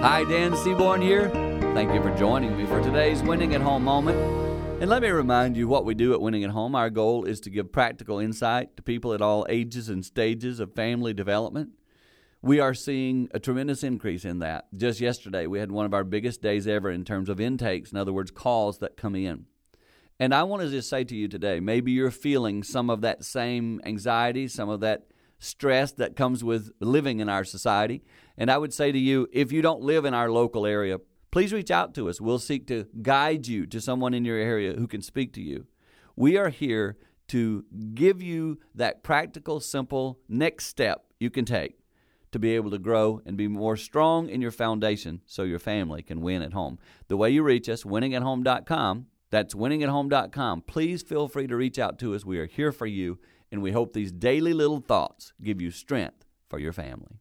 Hi, Dan Seaborn here. Thank you for joining me for today's Winning at Home moment. And let me remind you what we do at Winning at Home. Our goal is to give practical insight to people at all ages and stages of family development. We are seeing a tremendous increase in that. Just yesterday, we had one of our biggest days ever in terms of intakes, in other words, calls that come in. And I want to just say to you today maybe you're feeling some of that same anxiety, some of that stress that comes with living in our society. And I would say to you, if you don't live in our local area, please reach out to us. We'll seek to guide you to someone in your area who can speak to you. We are here to give you that practical, simple next step you can take to be able to grow and be more strong in your foundation so your family can win at home. The way you reach us, winningathome.com, that's winningathome.com. Please feel free to reach out to us. We are here for you, and we hope these daily little thoughts give you strength for your family.